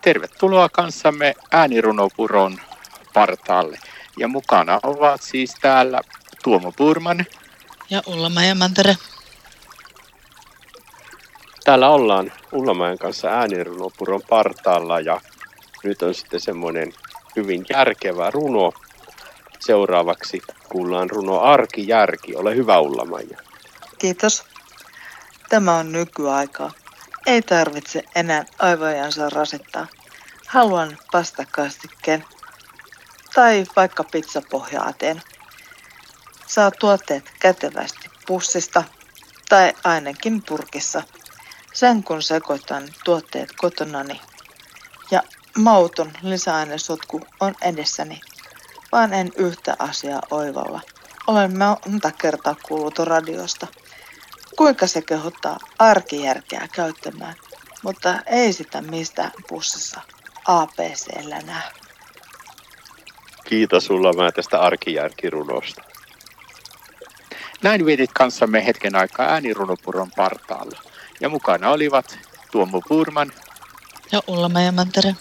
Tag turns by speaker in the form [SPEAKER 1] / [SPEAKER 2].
[SPEAKER 1] Tervetuloa kanssamme äänirunopuron partaalle. Ja mukana ovat siis täällä Tuomo Purman.
[SPEAKER 2] Ja Ulla Mantere.
[SPEAKER 3] Täällä ollaan Ullamajan kanssa äänirunopuron partaalla ja nyt on sitten semmoinen hyvin järkevä runo. Seuraavaksi kuullaan runo Arkijärki. Ole hyvä Ullamaja.
[SPEAKER 4] Kiitos. Tämä on nykyaikaa. Ei tarvitse enää aivojansa rasittaa. Haluan pastakastikkeen tai vaikka pizzapohjaateen. Saa tuotteet kätevästi pussista tai ainakin purkissa. Sen kun sekoitan tuotteet kotonani ja mauton lisäainesotku on edessäni, vaan en yhtä asiaa oivalla. Olen monta kertaa kuullut radiosta – kuinka se kehottaa arkijärkeä käyttämään, mutta ei sitä mistään pussissa APCllä näe.
[SPEAKER 3] Kiitos sulla mä tästä arkijärkirunosta.
[SPEAKER 1] Näin vietit kanssamme hetken aikaa äänirunopuron partaalla. Ja mukana olivat Tuomo Purman
[SPEAKER 2] ja Ulla Meijamantere.